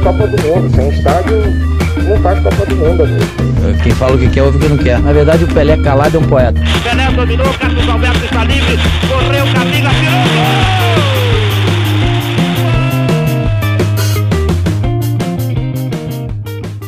A Copa do Mundo. Sem estádio, não faz Copa do Mundo, amigo. Quem fala o que quer, ouve o que não quer. Na verdade, o Pelé calado é um poeta. Pelé dominou, Carlos Alberto está livre, correu, Camila, tirou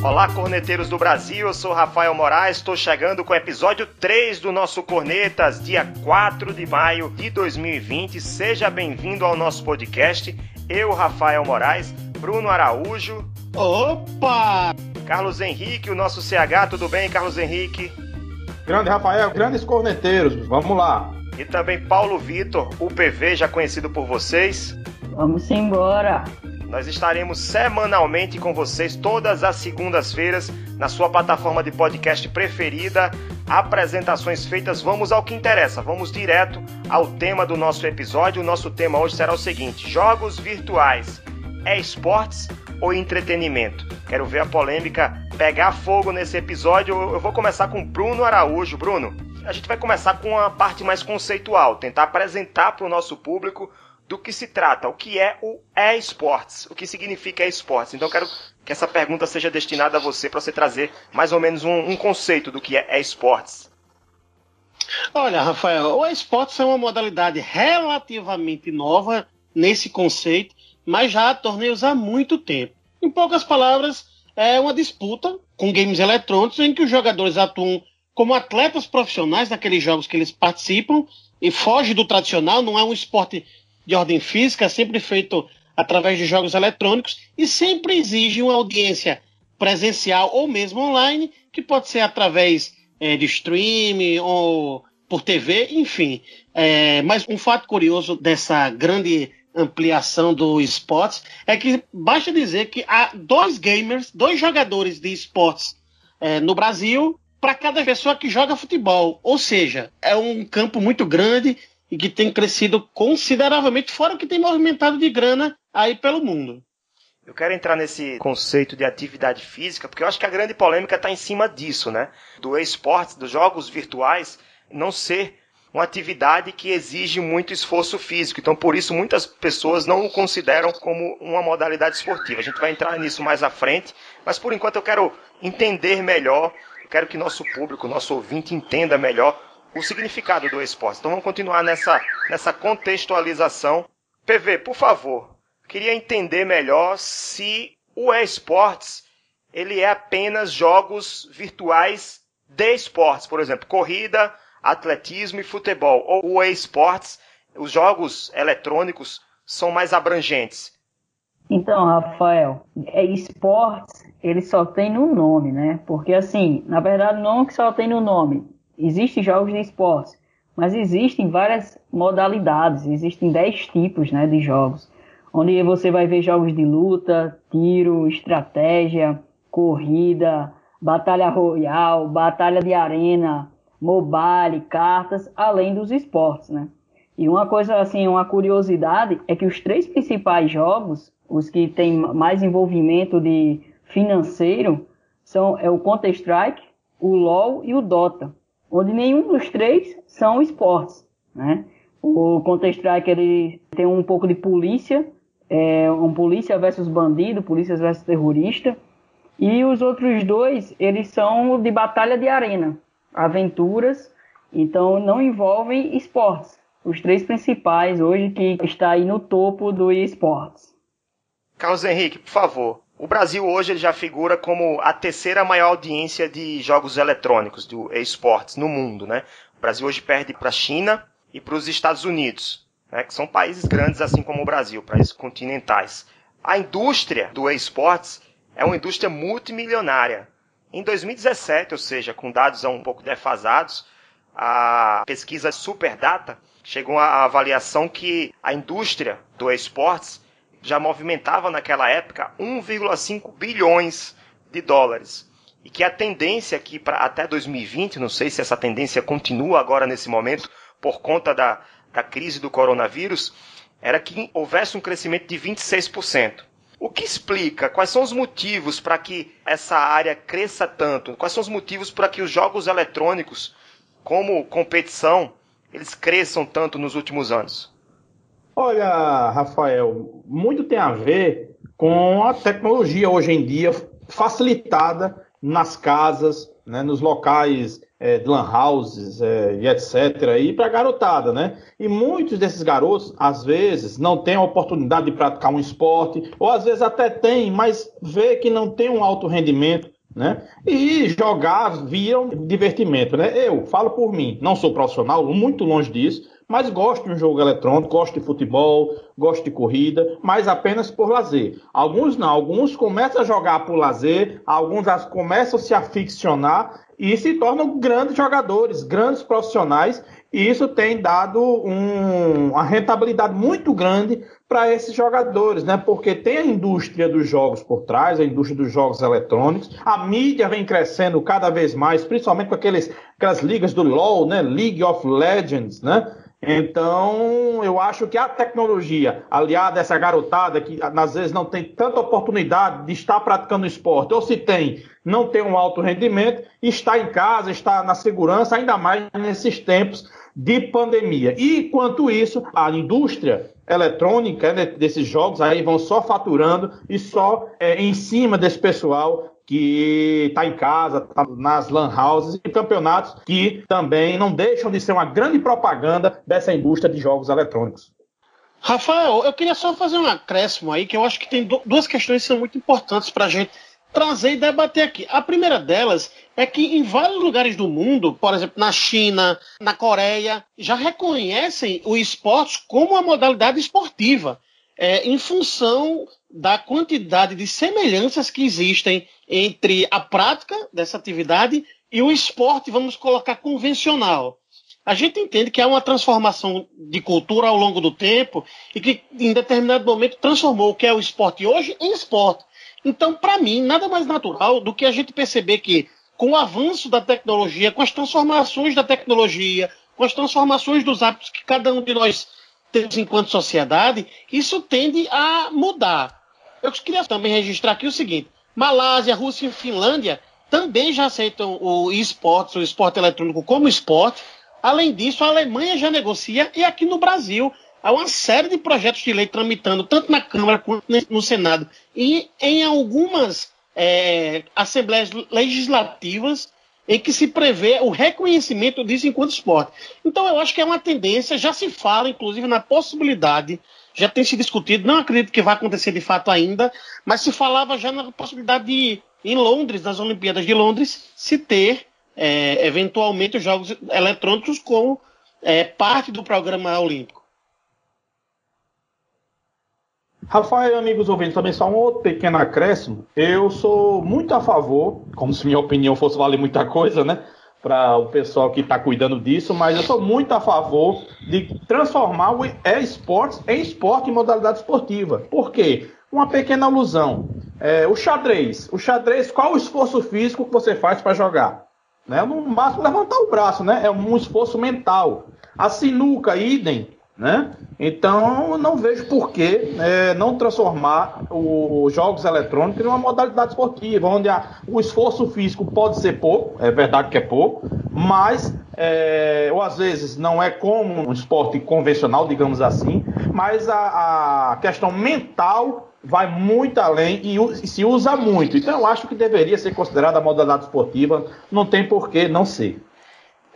gol! Olá, corneteiros do Brasil, eu sou Rafael Moraes, estou chegando com o episódio 3 do nosso Cornetas, dia 4 de maio de 2020. Seja bem-vindo ao nosso podcast. Eu, Rafael Moraes, Bruno Araújo. Opa! Carlos Henrique, o nosso CH, tudo bem, Carlos Henrique? Grande Rafael, grandes corneteiros, vamos lá. E também Paulo Vitor, o PV, já conhecido por vocês. Vamos embora! Nós estaremos semanalmente com vocês todas as segundas-feiras na sua plataforma de podcast preferida. Apresentações feitas, vamos ao que interessa, vamos direto ao tema do nosso episódio. O nosso tema hoje será o seguinte: jogos virtuais. É esportes ou entretenimento? Quero ver a polêmica pegar fogo nesse episódio. Eu vou começar com Bruno Araújo. Bruno, a gente vai começar com a parte mais conceitual, tentar apresentar para o nosso público do que se trata, o que é o e-sports, o que significa e-sports. Então quero que essa pergunta seja destinada a você para você trazer mais ou menos um, um conceito do que é e-sports. Olha, Rafael, o e-sports é uma modalidade relativamente nova nesse conceito, mas já há torneios há muito tempo. Em poucas palavras, é uma disputa com games eletrônicos em que os jogadores atuam como atletas profissionais naqueles jogos que eles participam e foge do tradicional, não é um esporte de ordem física, sempre feito através de jogos eletrônicos e sempre exige uma audiência presencial ou mesmo online, que pode ser através é, de streaming ou por TV, enfim. É, mas um fato curioso dessa grande ampliação do esportes é que basta dizer que há dois gamers, dois jogadores de esportes é, no Brasil para cada pessoa que joga futebol. Ou seja, é um campo muito grande e que tem crescido consideravelmente, fora o que tem movimentado de grana aí pelo mundo. Eu quero entrar nesse conceito de atividade física, porque eu acho que a grande polêmica está em cima disso, né? Do esportes, dos jogos virtuais, não ser uma atividade que exige muito esforço físico. Então, por isso, muitas pessoas não o consideram como uma modalidade esportiva. A gente vai entrar nisso mais à frente, mas por enquanto eu quero entender melhor, quero que nosso público, nosso ouvinte entenda melhor o significado do esporte. Então vamos continuar nessa, nessa contextualização. PV, por favor, queria entender melhor se o esportes ele é apenas jogos virtuais de esportes, por exemplo, corrida, atletismo e futebol. Ou o esportes, os jogos eletrônicos são mais abrangentes. Então, Rafael, é esportes, ele só tem no nome, né? Porque assim, na verdade não que só tem no nome, existem jogos de esportes, mas existem várias modalidades, existem 10 tipos né, de jogos, onde você vai ver jogos de luta, tiro, estratégia, corrida, batalha royal, batalha de arena, mobile, cartas, além dos esportes, né? E uma coisa assim, uma curiosidade é que os três principais jogos, os que têm mais envolvimento de financeiro, são é o Counter Strike, o LoL e o Dota onde nenhum dos três são esportes, né? O Counter-Strike ele tem um pouco de polícia, é, um polícia versus bandido, polícia versus terrorista, e os outros dois eles são de batalha de arena, aventuras, então não envolvem esportes. Os três principais hoje que está aí no topo do esportes. Carlos Henrique, por favor, o Brasil hoje ele já figura como a terceira maior audiência de jogos eletrônicos, do esportes, no mundo. Né? O Brasil hoje perde para a China e para os Estados Unidos, né? que são países grandes assim como o Brasil, países continentais. A indústria do esportes é uma indústria multimilionária. Em 2017, ou seja, com dados um pouco defasados, a pesquisa Superdata chegou à avaliação que a indústria do esportes já movimentava naquela época 1,5 bilhões de dólares. E que a tendência aqui para até 2020, não sei se essa tendência continua agora nesse momento por conta da, da crise do coronavírus, era que houvesse um crescimento de 26%. O que explica? Quais são os motivos para que essa área cresça tanto? Quais são os motivos para que os jogos eletrônicos, como competição, eles cresçam tanto nos últimos anos? Olha, Rafael, muito tem a ver com a tecnologia hoje em dia facilitada nas casas, né, nos locais é, de lan houses é, e etc. E para garotada, né? E muitos desses garotos, às vezes, não têm a oportunidade de praticar um esporte, ou às vezes até tem, mas vê que não tem um alto rendimento, né? E jogar via um divertimento, né? Eu falo por mim, não sou profissional, muito longe disso, mas gosto de um jogo eletrônico, gosto de futebol, gosto de corrida, mas apenas por lazer. Alguns não, alguns começam a jogar por lazer, alguns começam a se aficionar e se tornam grandes jogadores, grandes profissionais, e isso tem dado um, uma rentabilidade muito grande para esses jogadores, né? Porque tem a indústria dos jogos por trás, a indústria dos jogos eletrônicos, a mídia vem crescendo cada vez mais, principalmente com aqueles, aquelas ligas do LoL, né? League of Legends, né? Então, eu acho que a tecnologia, aliada a essa garotada que às vezes não tem tanta oportunidade de estar praticando esporte, ou se tem, não tem um alto rendimento, está em casa, está na segurança, ainda mais nesses tempos de pandemia. E, quanto isso, a indústria eletrônica né, desses jogos aí vão só faturando e só é, em cima desse pessoal que está em casa, tá nas lan houses e campeonatos que também não deixam de ser uma grande propaganda dessa indústria de jogos eletrônicos. Rafael, eu queria só fazer um acréscimo aí, que eu acho que tem duas questões que são muito importantes para a gente trazer e debater aqui. A primeira delas é que em vários lugares do mundo, por exemplo, na China, na Coreia, já reconhecem o esporte como uma modalidade esportiva, é, em função da quantidade de semelhanças que existem entre a prática dessa atividade e o esporte, vamos colocar, convencional. A gente entende que há uma transformação de cultura ao longo do tempo e que, em determinado momento, transformou o que é o esporte hoje em esporte. Então, para mim, nada mais natural do que a gente perceber que, com o avanço da tecnologia, com as transformações da tecnologia, com as transformações dos hábitos que cada um de nós temos enquanto sociedade, isso tende a mudar. Eu queria também registrar aqui o seguinte: Malásia, Rússia e Finlândia também já aceitam o esporte, o esporte eletrônico como esporte. Além disso, a Alemanha já negocia e aqui no Brasil há uma série de projetos de lei tramitando tanto na Câmara quanto no Senado e em algumas é, assembleias legislativas em que se prevê o reconhecimento disso enquanto esporte. Então eu acho que é uma tendência, já se fala inclusive na possibilidade, já tem se discutido, não acredito que vai acontecer de fato ainda, mas se falava já na possibilidade de, em Londres, nas Olimpíadas de Londres, se ter é, eventualmente os jogos eletrônicos como é, parte do programa olímpico. Rafael, amigos ouvintes, também só um outro pequeno acréscimo. Eu sou muito a favor, como se minha opinião fosse valer muita coisa, né? Para o pessoal que está cuidando disso, mas eu sou muito a favor de transformar o esportes em esporte em modalidade esportiva. Por quê? Uma pequena alusão. É, o xadrez. O xadrez, qual o esforço físico que você faz para jogar? Né? No máximo levantar o braço, né? É um esforço mental. A sinuca, idem. Né? Então, não vejo por que é, não transformar os jogos eletrônicos em uma modalidade esportiva, onde a, o esforço físico pode ser pouco, é verdade que é pouco, mas, é, ou às vezes não é como um esporte convencional, digamos assim, mas a, a questão mental vai muito além e, e, se usa muito. Então, eu acho que deveria ser considerada a modalidade esportiva, não tem por que não ser.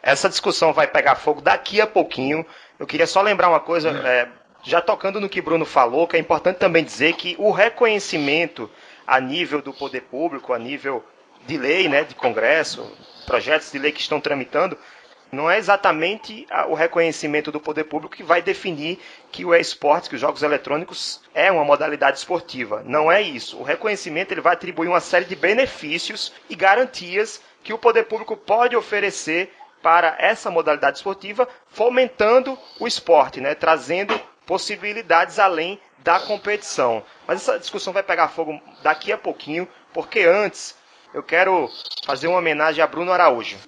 Essa discussão vai pegar fogo daqui a pouquinho. Eu queria só lembrar uma coisa, é, já tocando no que Bruno falou, que é importante também dizer que o reconhecimento a nível do poder público, a nível de lei, né, de Congresso, projetos de lei que estão tramitando, não é exatamente o reconhecimento do poder público que vai definir que o esportes, que os jogos eletrônicos é uma modalidade esportiva. Não é isso. O reconhecimento ele vai atribuir uma série de benefícios e garantias que o poder público pode oferecer para essa modalidade esportiva, fomentando o esporte, né? trazendo possibilidades além da competição. Mas essa discussão vai pegar fogo daqui a pouquinho, porque antes eu quero fazer uma homenagem a Bruno Araújo.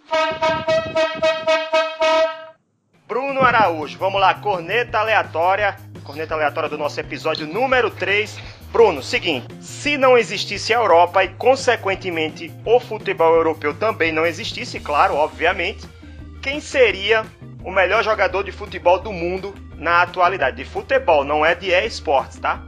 Bruno Araújo, vamos lá, corneta aleatória, corneta aleatória do nosso episódio número 3. Bruno, seguinte, se não existisse a Europa e consequentemente o futebol europeu também não existisse, claro, obviamente, quem seria o melhor jogador de futebol do mundo na atualidade? De futebol, não é de esportes, tá?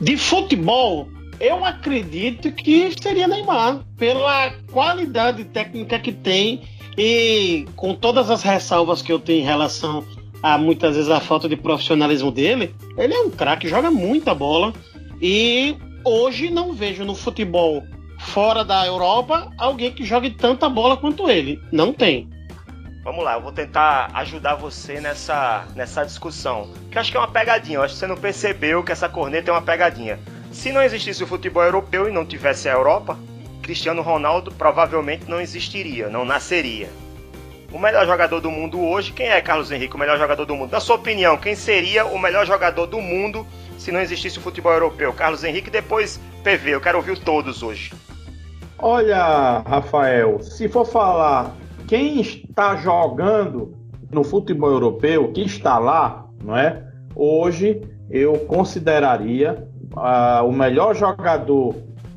De futebol, eu acredito que seria Neymar, pela qualidade técnica que tem e com todas as ressalvas que eu tenho em relação a muitas vezes a falta de profissionalismo dele, ele é um craque, joga muita bola e hoje não vejo no futebol fora da Europa alguém que jogue tanta bola quanto ele. Não tem. Vamos lá, eu vou tentar ajudar você nessa, nessa discussão. Que acho que é uma pegadinha. Eu acho que você não percebeu que essa corneta é uma pegadinha. Se não existisse o futebol europeu e não tivesse a Europa, Cristiano Ronaldo provavelmente não existiria, não nasceria. O melhor jogador do mundo hoje, quem é Carlos Henrique, o melhor jogador do mundo? Na sua opinião, quem seria o melhor jogador do mundo se não existisse o futebol europeu? Carlos Henrique, depois PV, eu quero ouvir todos hoje. Olha, Rafael, se for falar quem está jogando no futebol europeu, que está lá, não é? Hoje eu consideraria uh, o melhor jogador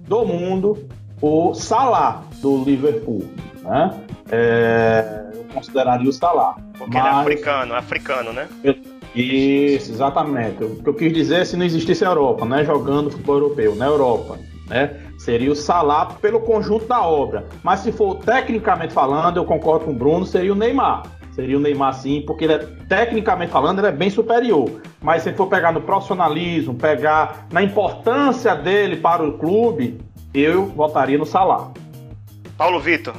do mundo o Salah do Liverpool, né? É, eu consideraria o Salah. Porque Mas... ele é africano, é africano, né? Isso, exatamente. O que eu quis dizer é se não existisse a Europa, né? Jogando futebol europeu na Europa, né? Seria o Salah pelo conjunto da obra. Mas se for tecnicamente falando, eu concordo com o Bruno, seria o Neymar. Seria o Neymar sim, porque ele é, tecnicamente falando, ele é bem superior. Mas se for pegar no profissionalismo, pegar na importância dele para o clube, eu votaria no Salah. Paulo Vitor.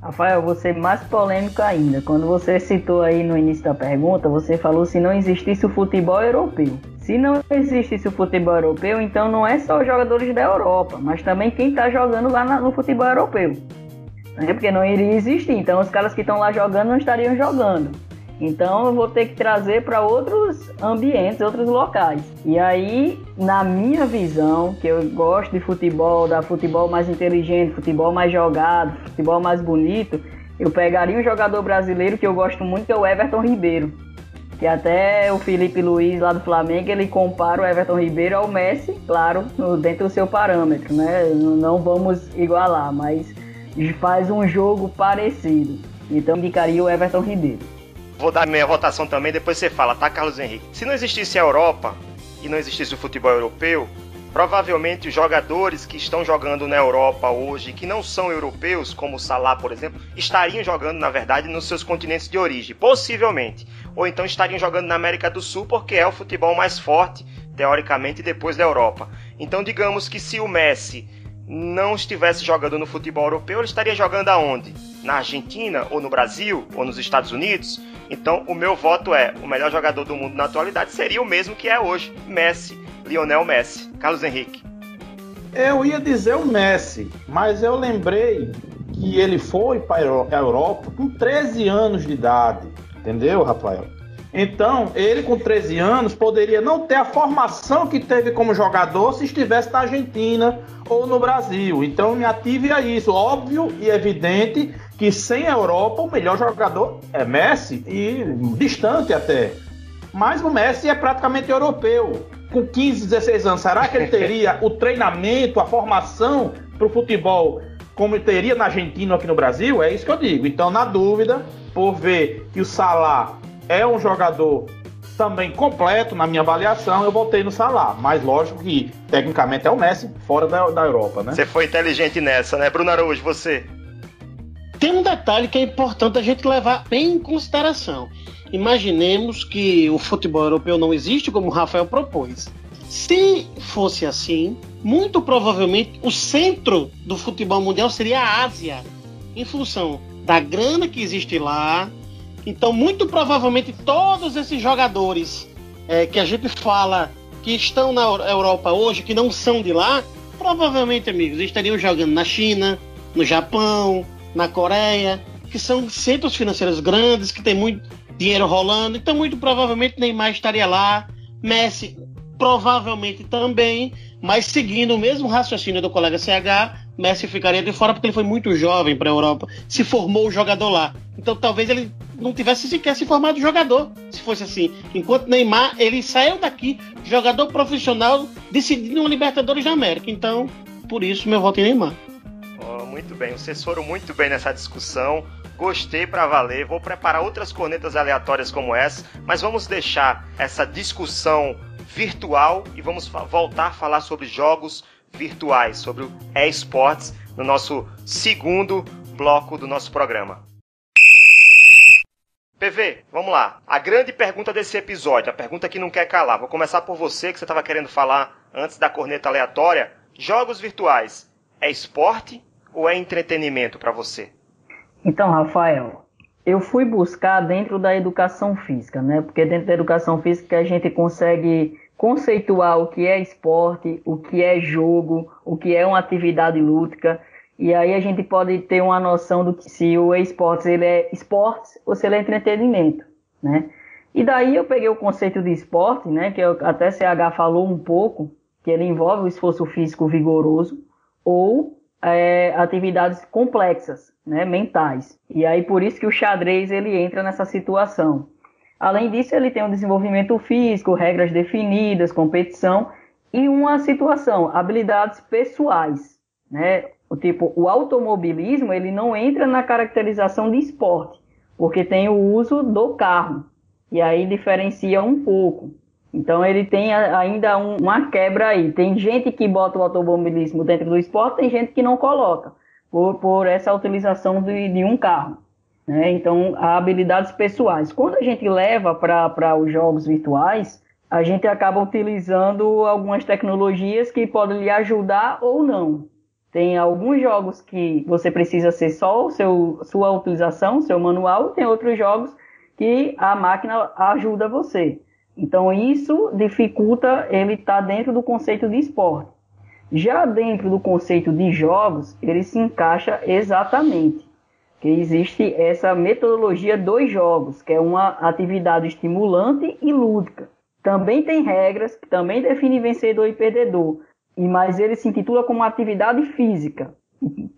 Rafael, vou ser mais polêmico ainda. Quando você citou aí no início da pergunta, você falou se não existisse o futebol europeu. Se não existisse o futebol europeu, então não é só os jogadores da Europa, mas também quem está jogando lá no futebol europeu. Porque não iria existir. Então os caras que estão lá jogando não estariam jogando. Então eu vou ter que trazer para outros ambientes, outros locais. E aí, na minha visão, que eu gosto de futebol, da futebol mais inteligente, futebol mais jogado, futebol mais bonito, eu pegaria um jogador brasileiro que eu gosto muito, que é o Everton Ribeiro que até o Felipe Luiz lá do Flamengo ele compara o Everton Ribeiro ao Messi, claro, dentro do seu parâmetro, né? Não vamos igualar, mas faz um jogo parecido. Então indicaria o Everton Ribeiro. Vou dar minha votação também, depois você fala, tá, Carlos Henrique? Se não existisse a Europa e não existisse o futebol europeu, provavelmente os jogadores que estão jogando na Europa hoje, que não são europeus, como o Salah, por exemplo, estariam jogando, na verdade, nos seus continentes de origem. Possivelmente ou então estariam jogando na América do Sul, porque é o futebol mais forte, teoricamente, depois da Europa. Então, digamos que se o Messi não estivesse jogando no futebol europeu, ele estaria jogando aonde? Na Argentina, ou no Brasil, ou nos Estados Unidos? Então, o meu voto é: o melhor jogador do mundo na atualidade seria o mesmo que é hoje, Messi, Lionel Messi. Carlos Henrique. Eu ia dizer o Messi, mas eu lembrei que ele foi para a Europa com 13 anos de idade. Entendeu, Rafael? Então, ele com 13 anos poderia não ter a formação que teve como jogador se estivesse na Argentina ou no Brasil. Então, me ative a isso. Óbvio e evidente que sem a Europa o melhor jogador é Messi e distante até. Mas o Messi é praticamente europeu. Com 15, 16 anos, será que ele teria o treinamento, a formação para o futebol como teria na Argentina ou aqui no Brasil? É isso que eu digo. Então, na dúvida, por ver que o Salah é um jogador também completo na minha avaliação, eu voltei no Salah. Mas lógico que tecnicamente é o Messi fora da, da Europa, né? Você foi inteligente nessa, né, Bruno Araújo? Você? Tem um detalhe que é importante a gente levar bem em consideração. Imaginemos que o futebol europeu não existe, como o Rafael propôs. Se fosse assim, muito provavelmente o centro do futebol mundial seria a Ásia, em função da grana que existe lá. Então, muito provavelmente, todos esses jogadores é, que a gente fala que estão na Europa hoje, que não são de lá, provavelmente, amigos, estariam jogando na China, no Japão, na Coreia, que são centros financeiros grandes, que tem muito dinheiro rolando. Então, muito provavelmente, Neymar estaria lá, Messi provavelmente também, mas seguindo o mesmo raciocínio do colega CH, Messi ficaria de fora porque ele foi muito jovem para a Europa, se formou o jogador lá. Então talvez ele não tivesse sequer se formado jogador, se fosse assim. Enquanto Neymar, ele saiu daqui, jogador profissional, decidindo uma Libertadores da América. Então, por isso, meu voto em Neymar. Oh, muito bem, vocês foram muito bem nessa discussão. Gostei para valer. Vou preparar outras cornetas aleatórias como essa, mas vamos deixar essa discussão virtual e vamos voltar a falar sobre jogos virtuais, sobre o esportes no nosso segundo bloco do nosso programa. PV, vamos lá. A grande pergunta desse episódio, a pergunta que não quer calar. Vou começar por você, que você estava querendo falar antes da corneta aleatória. Jogos virtuais é esporte ou é entretenimento para você? Então, Rafael, eu fui buscar dentro da educação física, né? Porque dentro da educação física a gente consegue conceituar o que é esporte, o que é jogo, o que é uma atividade lúdica. E aí a gente pode ter uma noção do que se o esportes ele é esportes ou se ele é entretenimento, né? E daí eu peguei o conceito de esporte, né, que eu, até CH falou um pouco, que ele envolve o esforço físico vigoroso ou é, atividades complexas, né, mentais. E aí por isso que o xadrez ele entra nessa situação. Além disso, ele tem um desenvolvimento físico, regras definidas, competição e uma situação, habilidades pessoais, né? O tipo, o automobilismo, ele não entra na caracterização de esporte, porque tem o uso do carro, e aí diferencia um pouco. Então ele tem ainda um, uma quebra aí. Tem gente que bota o automobilismo dentro do esporte, tem gente que não coloca, por, por essa utilização de, de um carro. Né? Então, há habilidades pessoais. Quando a gente leva para os jogos virtuais, a gente acaba utilizando algumas tecnologias que podem lhe ajudar ou não. Tem alguns jogos que você precisa ser só o seu, sua utilização, seu manual, tem outros jogos que a máquina ajuda você. Então isso dificulta ele estar tá dentro do conceito de esporte. Já dentro do conceito de jogos, ele se encaixa exatamente que existe essa metodologia dos jogos, que é uma atividade estimulante e lúdica. Também tem regras, que também define vencedor e perdedor, mas ele se intitula como atividade física.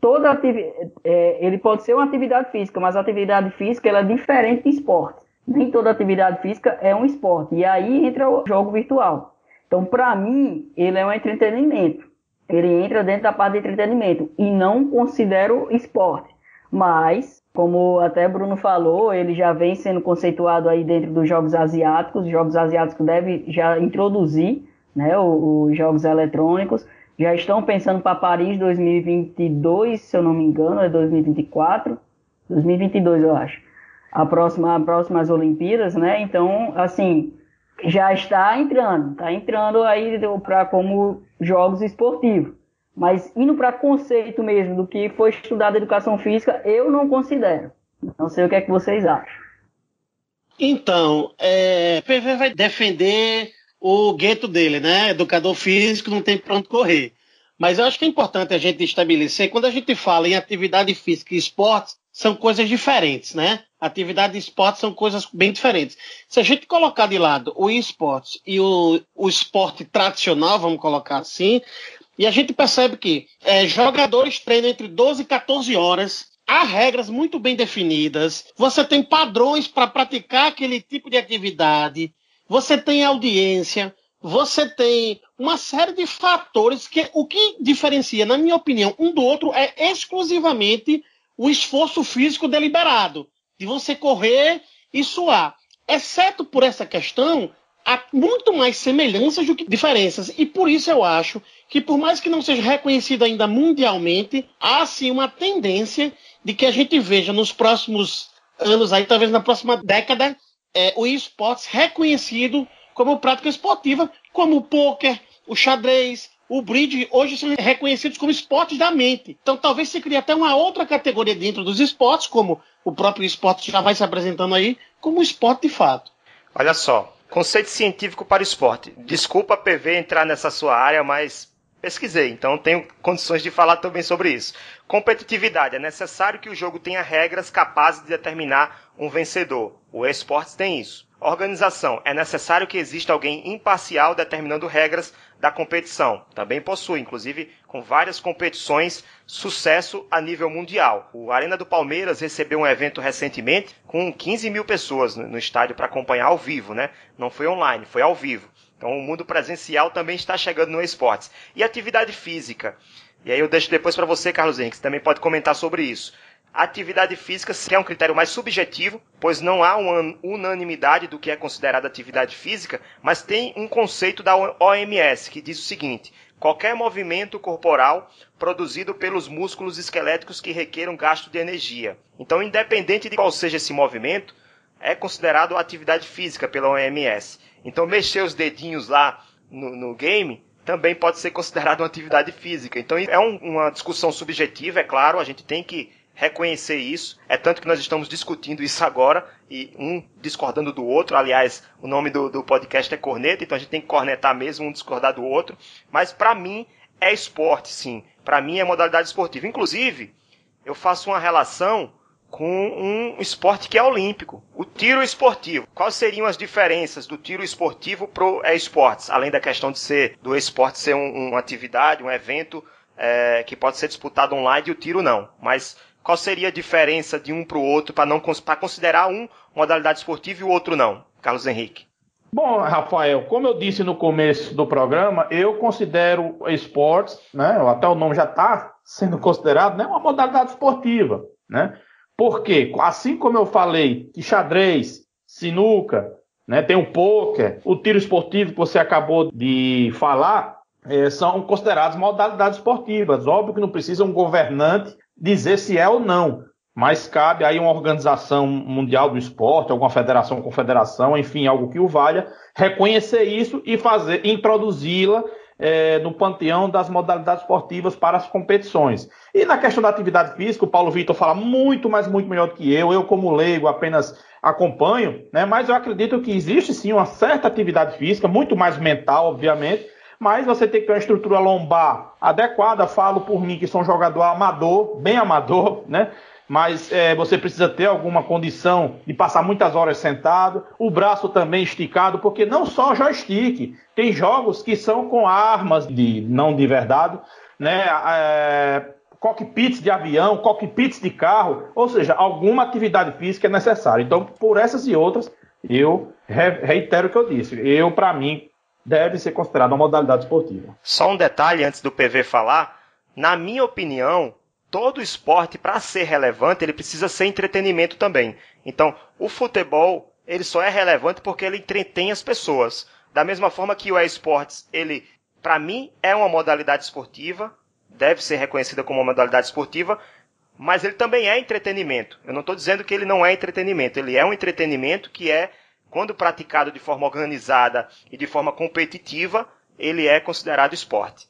Toda atividade, é, ele pode ser uma atividade física, mas a atividade física ela é diferente de esporte. Nem toda atividade física é um esporte. E aí entra o jogo virtual. Então, para mim, ele é um entretenimento. Ele entra dentro da parte de entretenimento e não considero esporte. Mas, como até Bruno falou, ele já vem sendo conceituado aí dentro dos jogos asiáticos. Os jogos asiáticos devem já introduzir né, os, os jogos eletrônicos. Já estão pensando para Paris 2022, se eu não me engano, é 2024. 2022, eu acho. A próxima, a próximas Olimpíadas, né? Então, assim, já está entrando, está entrando aí para como jogos esportivos. Mas indo para conceito mesmo do que foi estudado educação física, eu não considero. Não sei o que é que vocês acham. Então, é, PV vai defender o gueto dele, né? Educador físico não tem pronto correr. Mas eu acho que é importante a gente estabelecer, quando a gente fala em atividade física e esportes, são coisas diferentes, né? Atividade e esporte são coisas bem diferentes. Se a gente colocar de lado o esporte e o, o esporte tradicional, vamos colocar assim, e a gente percebe que é, jogadores treinam entre 12 e 14 horas. Há regras muito bem definidas. Você tem padrões para praticar aquele tipo de atividade. Você tem audiência. Você tem uma série de fatores que o que diferencia, na minha opinião, um do outro é exclusivamente o esforço físico deliberado de você correr e suar. Exceto por essa questão, há muito mais semelhanças do que diferenças. E por isso eu acho que, por mais que não seja reconhecido ainda mundialmente, há sim uma tendência de que a gente veja nos próximos anos, aí, talvez na próxima década, é, o esportes reconhecido como prática esportiva, como o pôquer, o xadrez, o bridge, hoje são reconhecidos como esportes da mente. Então talvez se crie até uma outra categoria dentro dos esportes, como o próprio esporte já vai se apresentando aí, como esporte de fato. Olha só, Conceito científico para esporte. Desculpa, PV, entrar nessa sua área, mas pesquisei, então tenho condições de falar também sobre isso. Competitividade. É necessário que o jogo tenha regras capazes de determinar um vencedor. O esportes tem isso. Organização. É necessário que exista alguém imparcial determinando regras da competição. Também possui, inclusive, com várias competições, sucesso a nível mundial. O Arena do Palmeiras recebeu um evento recentemente com 15 mil pessoas no estádio para acompanhar ao vivo, né? Não foi online, foi ao vivo. Então o mundo presencial também está chegando no esportes. E atividade física. E aí eu deixo depois para você, Carlos Henrique, que também pode comentar sobre isso. Atividade física é um critério mais subjetivo, pois não há uma unanimidade do que é considerada atividade física, mas tem um conceito da OMS que diz o seguinte: qualquer movimento corporal produzido pelos músculos esqueléticos que requeram gasto de energia. Então, independente de qual seja esse movimento, é considerado atividade física pela OMS. Então, mexer os dedinhos lá no, no game também pode ser considerado uma atividade física. Então, é um, uma discussão subjetiva, é claro, a gente tem que reconhecer isso. É tanto que nós estamos discutindo isso agora e um discordando do outro. Aliás, o nome do, do podcast é Corneta, então a gente tem que cornetar mesmo, um discordar do outro. Mas para mim é esporte, sim. Para mim é modalidade esportiva. Inclusive, eu faço uma relação com um esporte que é olímpico, o tiro esportivo. Quais seriam as diferenças do tiro esportivo pro esportes, além da questão de ser do esporte ser um, uma atividade, um evento é, que pode ser disputado online e o tiro não. Mas qual seria a diferença de um para o outro para não para considerar um modalidade esportiva e o outro não, Carlos Henrique? Bom, Rafael, como eu disse no começo do programa, eu considero esportes, né? Até o nome já está sendo considerado, né? Uma modalidade esportiva, né? Porque, assim como eu falei que xadrez, sinuca, né, tem o pôquer, o tiro esportivo que você acabou de falar, é, são considerados modalidades esportivas. Óbvio que não precisa um governante dizer se é ou não, mas cabe aí uma organização mundial do esporte, alguma federação, confederação, enfim, algo que o valha, reconhecer isso e fazer, introduzi-la é, no panteão das modalidades esportivas para as competições. E na questão da atividade física, o Paulo Vitor fala muito, mas muito melhor do que eu. Eu, como leigo, apenas acompanho, né? mas eu acredito que existe sim uma certa atividade física, muito mais mental, obviamente, mas você tem que ter uma estrutura lombar adequada. Falo por mim que sou um jogador amador, bem amador, né? mas é, você precisa ter alguma condição de passar muitas horas sentado, o braço também esticado, porque não só joystick, tem jogos que são com armas de não de verdade, né? É, cockpits de avião, cockpits de carro, ou seja, alguma atividade física é necessária. Então, por essas e outras, eu reitero o que eu disse. Eu, para mim, deve ser considerado uma modalidade esportiva. Só um detalhe antes do PV falar, na minha opinião, todo esporte, para ser relevante, ele precisa ser entretenimento também. Então, o futebol, ele só é relevante porque ele entretém as pessoas. Da mesma forma que o esportes, ele, para mim, é uma modalidade esportiva, deve ser reconhecida como uma modalidade esportiva, mas ele também é entretenimento. Eu não estou dizendo que ele não é entretenimento, ele é um entretenimento que é, quando praticado de forma organizada e de forma competitiva, ele é considerado esporte.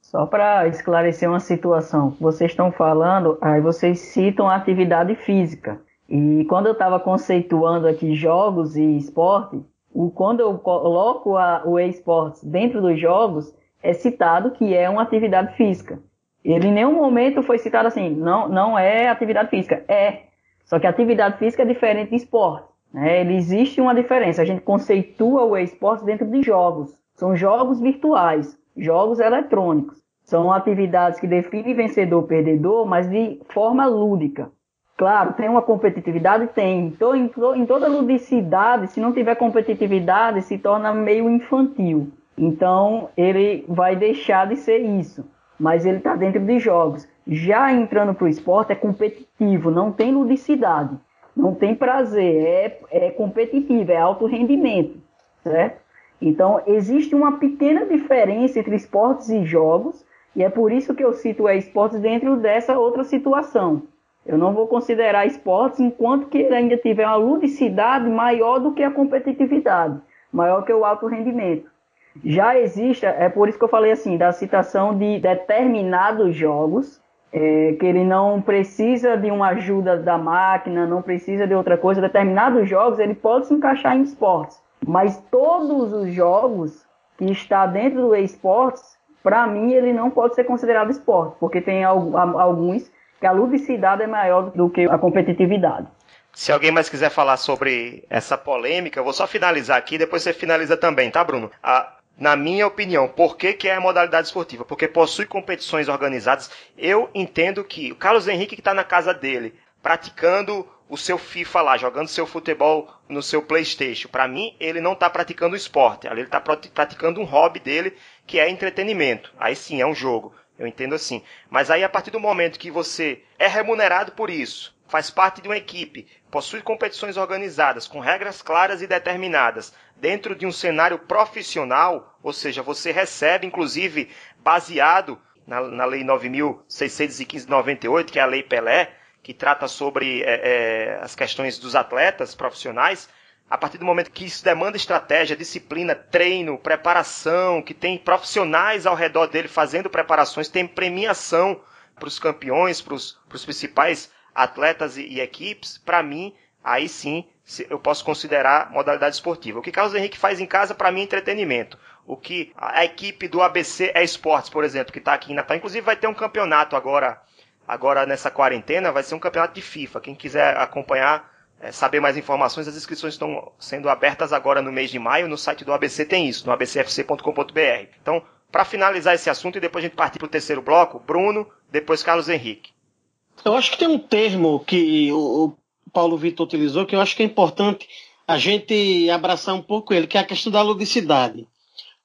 Só para esclarecer uma situação, vocês estão falando, aí vocês citam a atividade física. E quando eu estava conceituando aqui jogos e esporte, o, quando eu coloco a, o esportes dentro dos jogos, é citado que é uma atividade física. Ele em nenhum momento foi citado assim, não, não é atividade física. É. Só que atividade física é diferente de esporte. Né? Ele existe uma diferença. A gente conceitua o esporte dentro de jogos. São jogos virtuais, jogos eletrônicos. São atividades que definem vencedor perdedor, mas de forma lúdica. Claro, tem uma competitividade? Tem. Então, em, em toda ludicidade, se não tiver competitividade, se torna meio infantil. Então, ele vai deixar de ser isso. Mas ele está dentro de jogos. Já entrando para o esporte, é competitivo, não tem ludicidade. Não tem prazer, é, é competitivo, é alto rendimento. Certo? Então, existe uma pequena diferença entre esportes e jogos, e é por isso que eu cito o esportes dentro dessa outra situação. Eu não vou considerar esportes enquanto que ele ainda tiver uma ludicidade maior do que a competitividade, maior que o alto rendimento. Já existe, é por isso que eu falei assim, da citação de determinados jogos, é, que ele não precisa de uma ajuda da máquina, não precisa de outra coisa. Determinados jogos ele pode se encaixar em esportes, mas todos os jogos que está dentro do esportes para mim ele não pode ser considerado esporte, porque tem alguns que a ludicidade é maior do que a competitividade. Se alguém mais quiser falar sobre essa polêmica, eu vou só finalizar aqui, depois você finaliza também, tá, Bruno? A, na minha opinião, por que, que é a modalidade esportiva? Porque possui competições organizadas. Eu entendo que o Carlos Henrique que está na casa dele, praticando o seu FIFA lá, jogando seu futebol no seu PlayStation. Para mim, ele não está praticando esporte, ele está praticando um hobby dele que é entretenimento. Aí sim, é um jogo. Eu entendo assim. Mas aí, a partir do momento que você é remunerado por isso, faz parte de uma equipe, possui competições organizadas, com regras claras e determinadas, dentro de um cenário profissional, ou seja, você recebe, inclusive, baseado na, na Lei 9.615 de 98, que é a Lei Pelé, que trata sobre é, é, as questões dos atletas profissionais, a partir do momento que isso demanda estratégia, disciplina, treino, preparação, que tem profissionais ao redor dele fazendo preparações, tem premiação para os campeões, para os principais atletas e, e equipes, para mim, aí sim eu posso considerar modalidade esportiva. O que Carlos Henrique faz em casa, para mim, é entretenimento. O que a equipe do ABC é Esportes, por exemplo, que está aqui em Natal, inclusive vai ter um campeonato agora, agora nessa quarentena, vai ser um campeonato de FIFA. Quem quiser acompanhar é, saber mais informações, as inscrições estão sendo abertas agora no mês de maio. No site do ABC tem isso, no abcfc.com.br. Então, para finalizar esse assunto e depois a gente partir para o terceiro bloco, Bruno, depois Carlos Henrique. Eu acho que tem um termo que o Paulo Vitor utilizou que eu acho que é importante a gente abraçar um pouco ele, que é a questão da ludicidade.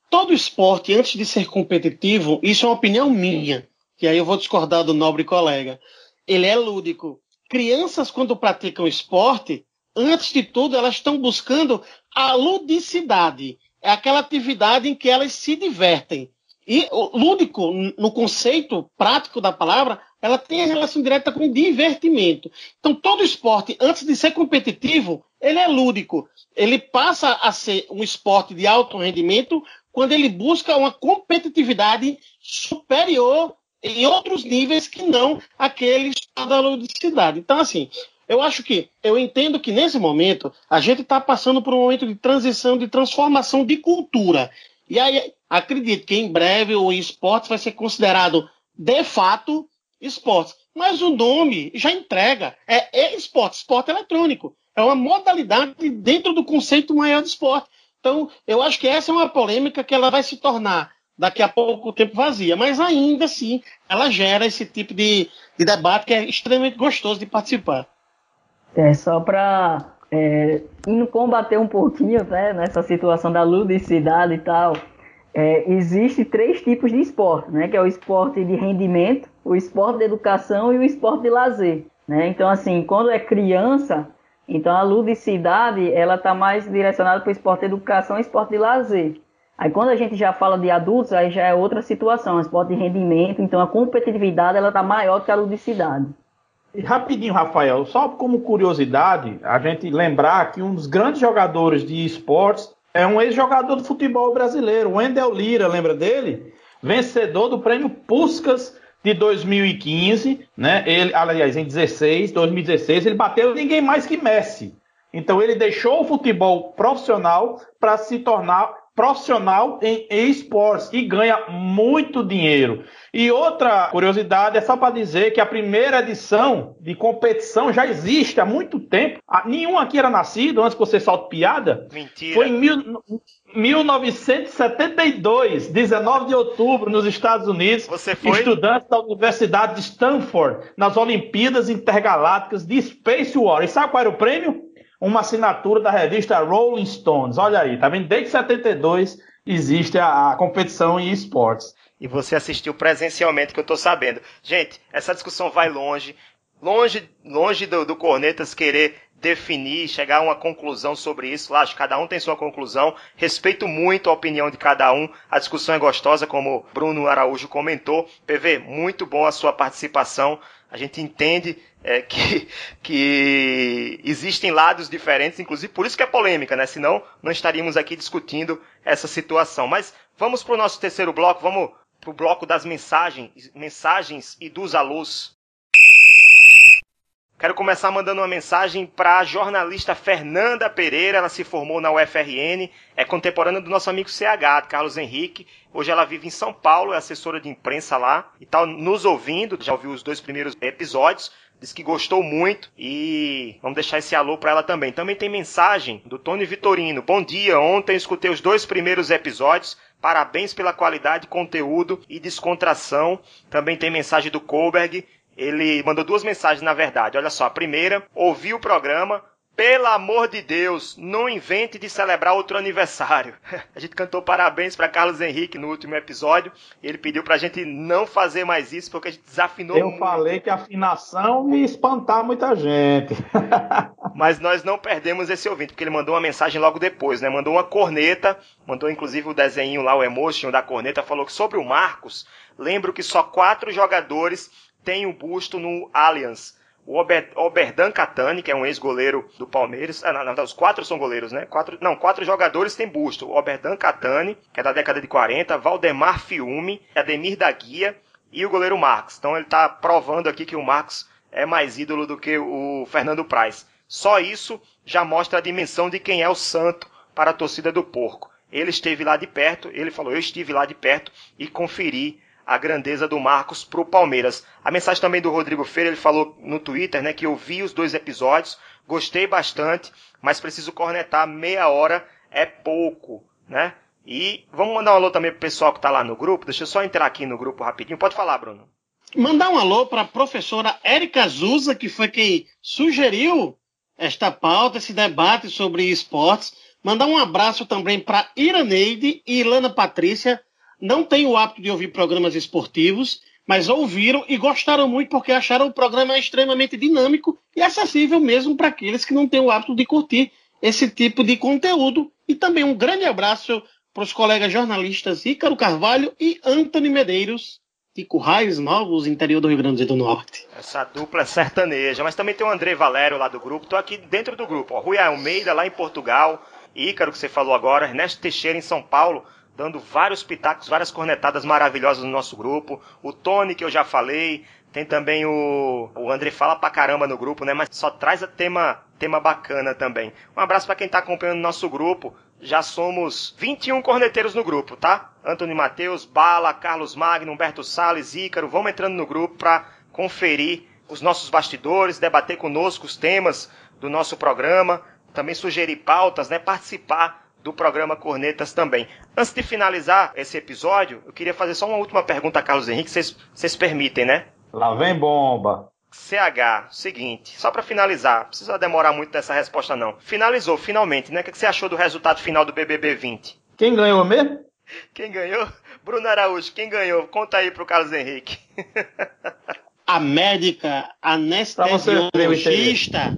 Todo esporte, antes de ser competitivo, isso é uma opinião minha, que aí eu vou discordar do nobre colega. Ele é lúdico crianças, quando praticam esporte, antes de tudo, elas estão buscando a ludicidade. É aquela atividade em que elas se divertem. E lúdico, no conceito prático da palavra, ela tem relação direta com divertimento. Então, todo esporte, antes de ser competitivo, ele é lúdico. Ele passa a ser um esporte de alto rendimento quando ele busca uma competitividade superior em outros níveis que não aqueles da ludicidade. Então, assim, eu acho que, eu entendo que nesse momento a gente está passando por um momento de transição, de transformação de cultura. E aí, acredito que em breve o esporte vai ser considerado, de fato, esporte. Mas o nome já entrega. É, esporte, esporte eletrônico. É uma modalidade dentro do conceito maior de esporte. Então, eu acho que essa é uma polêmica que ela vai se tornar daqui a pouco tempo vazia, mas ainda assim ela gera esse tipo de, de debate que é extremamente gostoso de participar. É só para é, combater um pouquinho né, nessa situação da ludicidade e tal. É, existe três tipos de esporte, né? Que é o esporte de rendimento, o esporte de educação e o esporte de lazer, né? Então assim, quando é criança, então a ludicidade ela está mais direcionada para o esporte de educação e esporte de lazer. Aí quando a gente já fala de adultos, aí já é outra situação, esporte de rendimento, então a competitividade ela está maior que a ludicidade. E rapidinho, Rafael, só como curiosidade, a gente lembrar que um dos grandes jogadores de esportes é um ex-jogador do futebol brasileiro, Wendel Lira, lembra dele? Vencedor do prêmio Puskas de 2015, né? Ele, aliás, em 16, 2016, ele bateu ninguém mais que Messi. Então ele deixou o futebol profissional para se tornar profissional em esportes e ganha muito dinheiro. E outra curiosidade é só para dizer que a primeira edição de competição já existe há muito tempo. Ah, nenhum aqui era nascido antes que você solte piada. Mentira. Foi em mil, 1972, 19 de outubro, nos Estados Unidos. Você foi? Estudante da Universidade de Stanford, nas Olimpíadas Intergalácticas de Space War. E sabe qual era o prêmio? Uma assinatura da revista Rolling Stones. Olha aí, tá vendo? Desde 72 existe a, a competição em esportes. E você assistiu presencialmente, que eu tô sabendo. Gente, essa discussão vai longe. Longe, longe do, do Cornetas querer definir, chegar a uma conclusão sobre isso. Lá, cada um tem sua conclusão. Respeito muito a opinião de cada um. A discussão é gostosa, como Bruno Araújo comentou. PV, muito bom a sua participação. A gente entende é, que, que existem lados diferentes, inclusive por isso que é polêmica, né? Senão não estaríamos aqui discutindo essa situação. Mas vamos para o nosso terceiro bloco, vamos para o bloco das mensagens, mensagens e dos alôs. Quero começar mandando uma mensagem para a jornalista Fernanda Pereira. Ela se formou na UFRN, é contemporânea do nosso amigo CH, Carlos Henrique. Hoje ela vive em São Paulo, é assessora de imprensa lá e está nos ouvindo. Já ouviu os dois primeiros episódios. Diz que gostou muito e vamos deixar esse alô para ela também. Também tem mensagem do Tony Vitorino. Bom dia, ontem escutei os dois primeiros episódios. Parabéns pela qualidade, conteúdo e descontração. Também tem mensagem do Koberg. Ele mandou duas mensagens, na verdade. Olha só, a primeira, ouvi o programa, Pelo amor de Deus, não invente de celebrar outro aniversário. A gente cantou parabéns para Carlos Henrique no último episódio. Ele pediu para a gente não fazer mais isso porque a gente desafinou. Eu muito. falei que a afinação ia espantar muita gente. Mas nós não perdemos esse ouvinte, porque ele mandou uma mensagem logo depois, né? Mandou uma corneta, mandou inclusive o desenho lá, o emotion da corneta, falou que sobre o Marcos, lembro que só quatro jogadores têm o busto no Allianz o Oberdan Catani, que é um ex-goleiro do Palmeiras. Ah, não, não, os quatro são goleiros, né? Quatro, não, quatro jogadores têm busto. O Oberdan Catani, que é da década de 40, Valdemar Fiume, Ademir da Guia e o goleiro Marcos. Então ele está provando aqui que o Marcos é mais ídolo do que o Fernando Praz. Só isso já mostra a dimensão de quem é o santo para a torcida do porco. Ele esteve lá de perto, ele falou, eu estive lá de perto e conferi a grandeza do Marcos para o Palmeiras. A mensagem também do Rodrigo Feira, ele falou no Twitter, né, que eu vi os dois episódios, gostei bastante, mas preciso cornetar meia hora é pouco, né? E vamos mandar um alô também pro pessoal que está lá no grupo. Deixa eu só entrar aqui no grupo rapidinho. Pode falar, Bruno. Mandar um alô para a professora Érica Zuza, que foi quem sugeriu esta pauta, esse debate sobre esportes. Mandar um abraço também para Iraneide e Ilana Patrícia, não têm o hábito de ouvir programas esportivos, mas ouviram e gostaram muito porque acharam o programa extremamente dinâmico e acessível mesmo para aqueles que não têm o hábito de curtir esse tipo de conteúdo. E também um grande abraço para os colegas jornalistas Ícaro Carvalho e Antônio Medeiros, de Currais Novos, interior do Rio Grande do Norte. Essa dupla é sertaneja, mas também tem o André Valério lá do grupo. Estou aqui dentro do grupo. Ó, Rui Almeida lá em Portugal, Ícaro que você falou agora, Ernesto Teixeira em São Paulo dando vários pitacos, várias cornetadas maravilhosas no nosso grupo. O Tony, que eu já falei. Tem também o. O André fala pra caramba no grupo, né? Mas só traz tema, tema bacana também. Um abraço para quem tá acompanhando o nosso grupo. Já somos 21 corneteiros no grupo, tá? Antônio Matheus, Bala, Carlos Magno, Humberto Salles, Ícaro. Vamos entrando no grupo para conferir os nossos bastidores, debater conosco os temas do nosso programa, também sugerir pautas, né? Participar do programa Cornetas também. Antes de finalizar esse episódio, eu queria fazer só uma última pergunta a Carlos Henrique, vocês permitem, né? Lá vem bomba. CH, seguinte, só para finalizar, não precisa demorar muito nessa resposta não. Finalizou, finalmente, né? O que você achou do resultado final do BBB 20? Quem ganhou mesmo? Quem ganhou? Bruno Araújo, quem ganhou? Conta aí pro Carlos Henrique. a médica anestesiologista,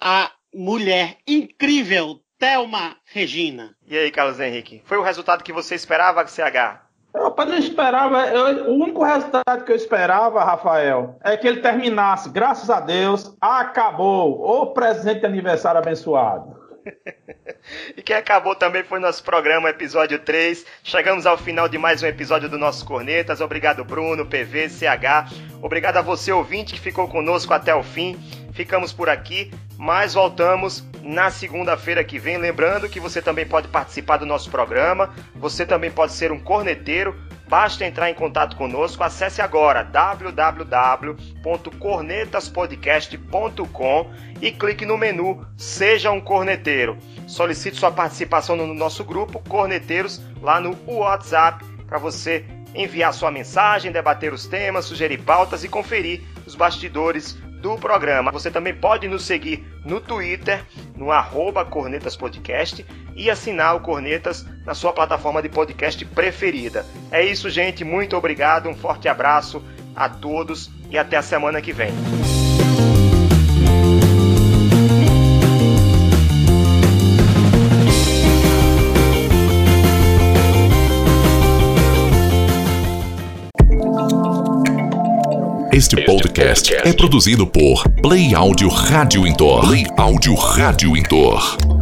a mulher incrível Thelma Regina. E aí, Carlos Henrique? Foi o resultado que você esperava, CH? Eu não esperava. Eu, o único resultado que eu esperava, Rafael, é que ele terminasse. Graças a Deus, acabou. O presente aniversário abençoado. e quem acabou também foi nosso programa, episódio 3. Chegamos ao final de mais um episódio do Nossos Cornetas. Obrigado, Bruno, PV, CH. Obrigado a você, ouvinte, que ficou conosco até o fim. Ficamos por aqui, mas voltamos na segunda-feira que vem. Lembrando que você também pode participar do nosso programa, você também pode ser um corneteiro. Basta entrar em contato conosco. Acesse agora www.cornetaspodcast.com e clique no menu Seja um Corneteiro. Solicite sua participação no nosso grupo Corneteiros lá no WhatsApp para você enviar sua mensagem, debater os temas, sugerir pautas e conferir os bastidores do programa. Você também pode nos seguir no Twitter, no arroba Cornetas Podcast e assinar o Cornetas na sua plataforma de podcast preferida. É isso, gente. Muito obrigado, um forte abraço a todos e até a semana que vem. Este podcast é produzido por Play Áudio Rádio Intor. Play Áudio Rádio Intor.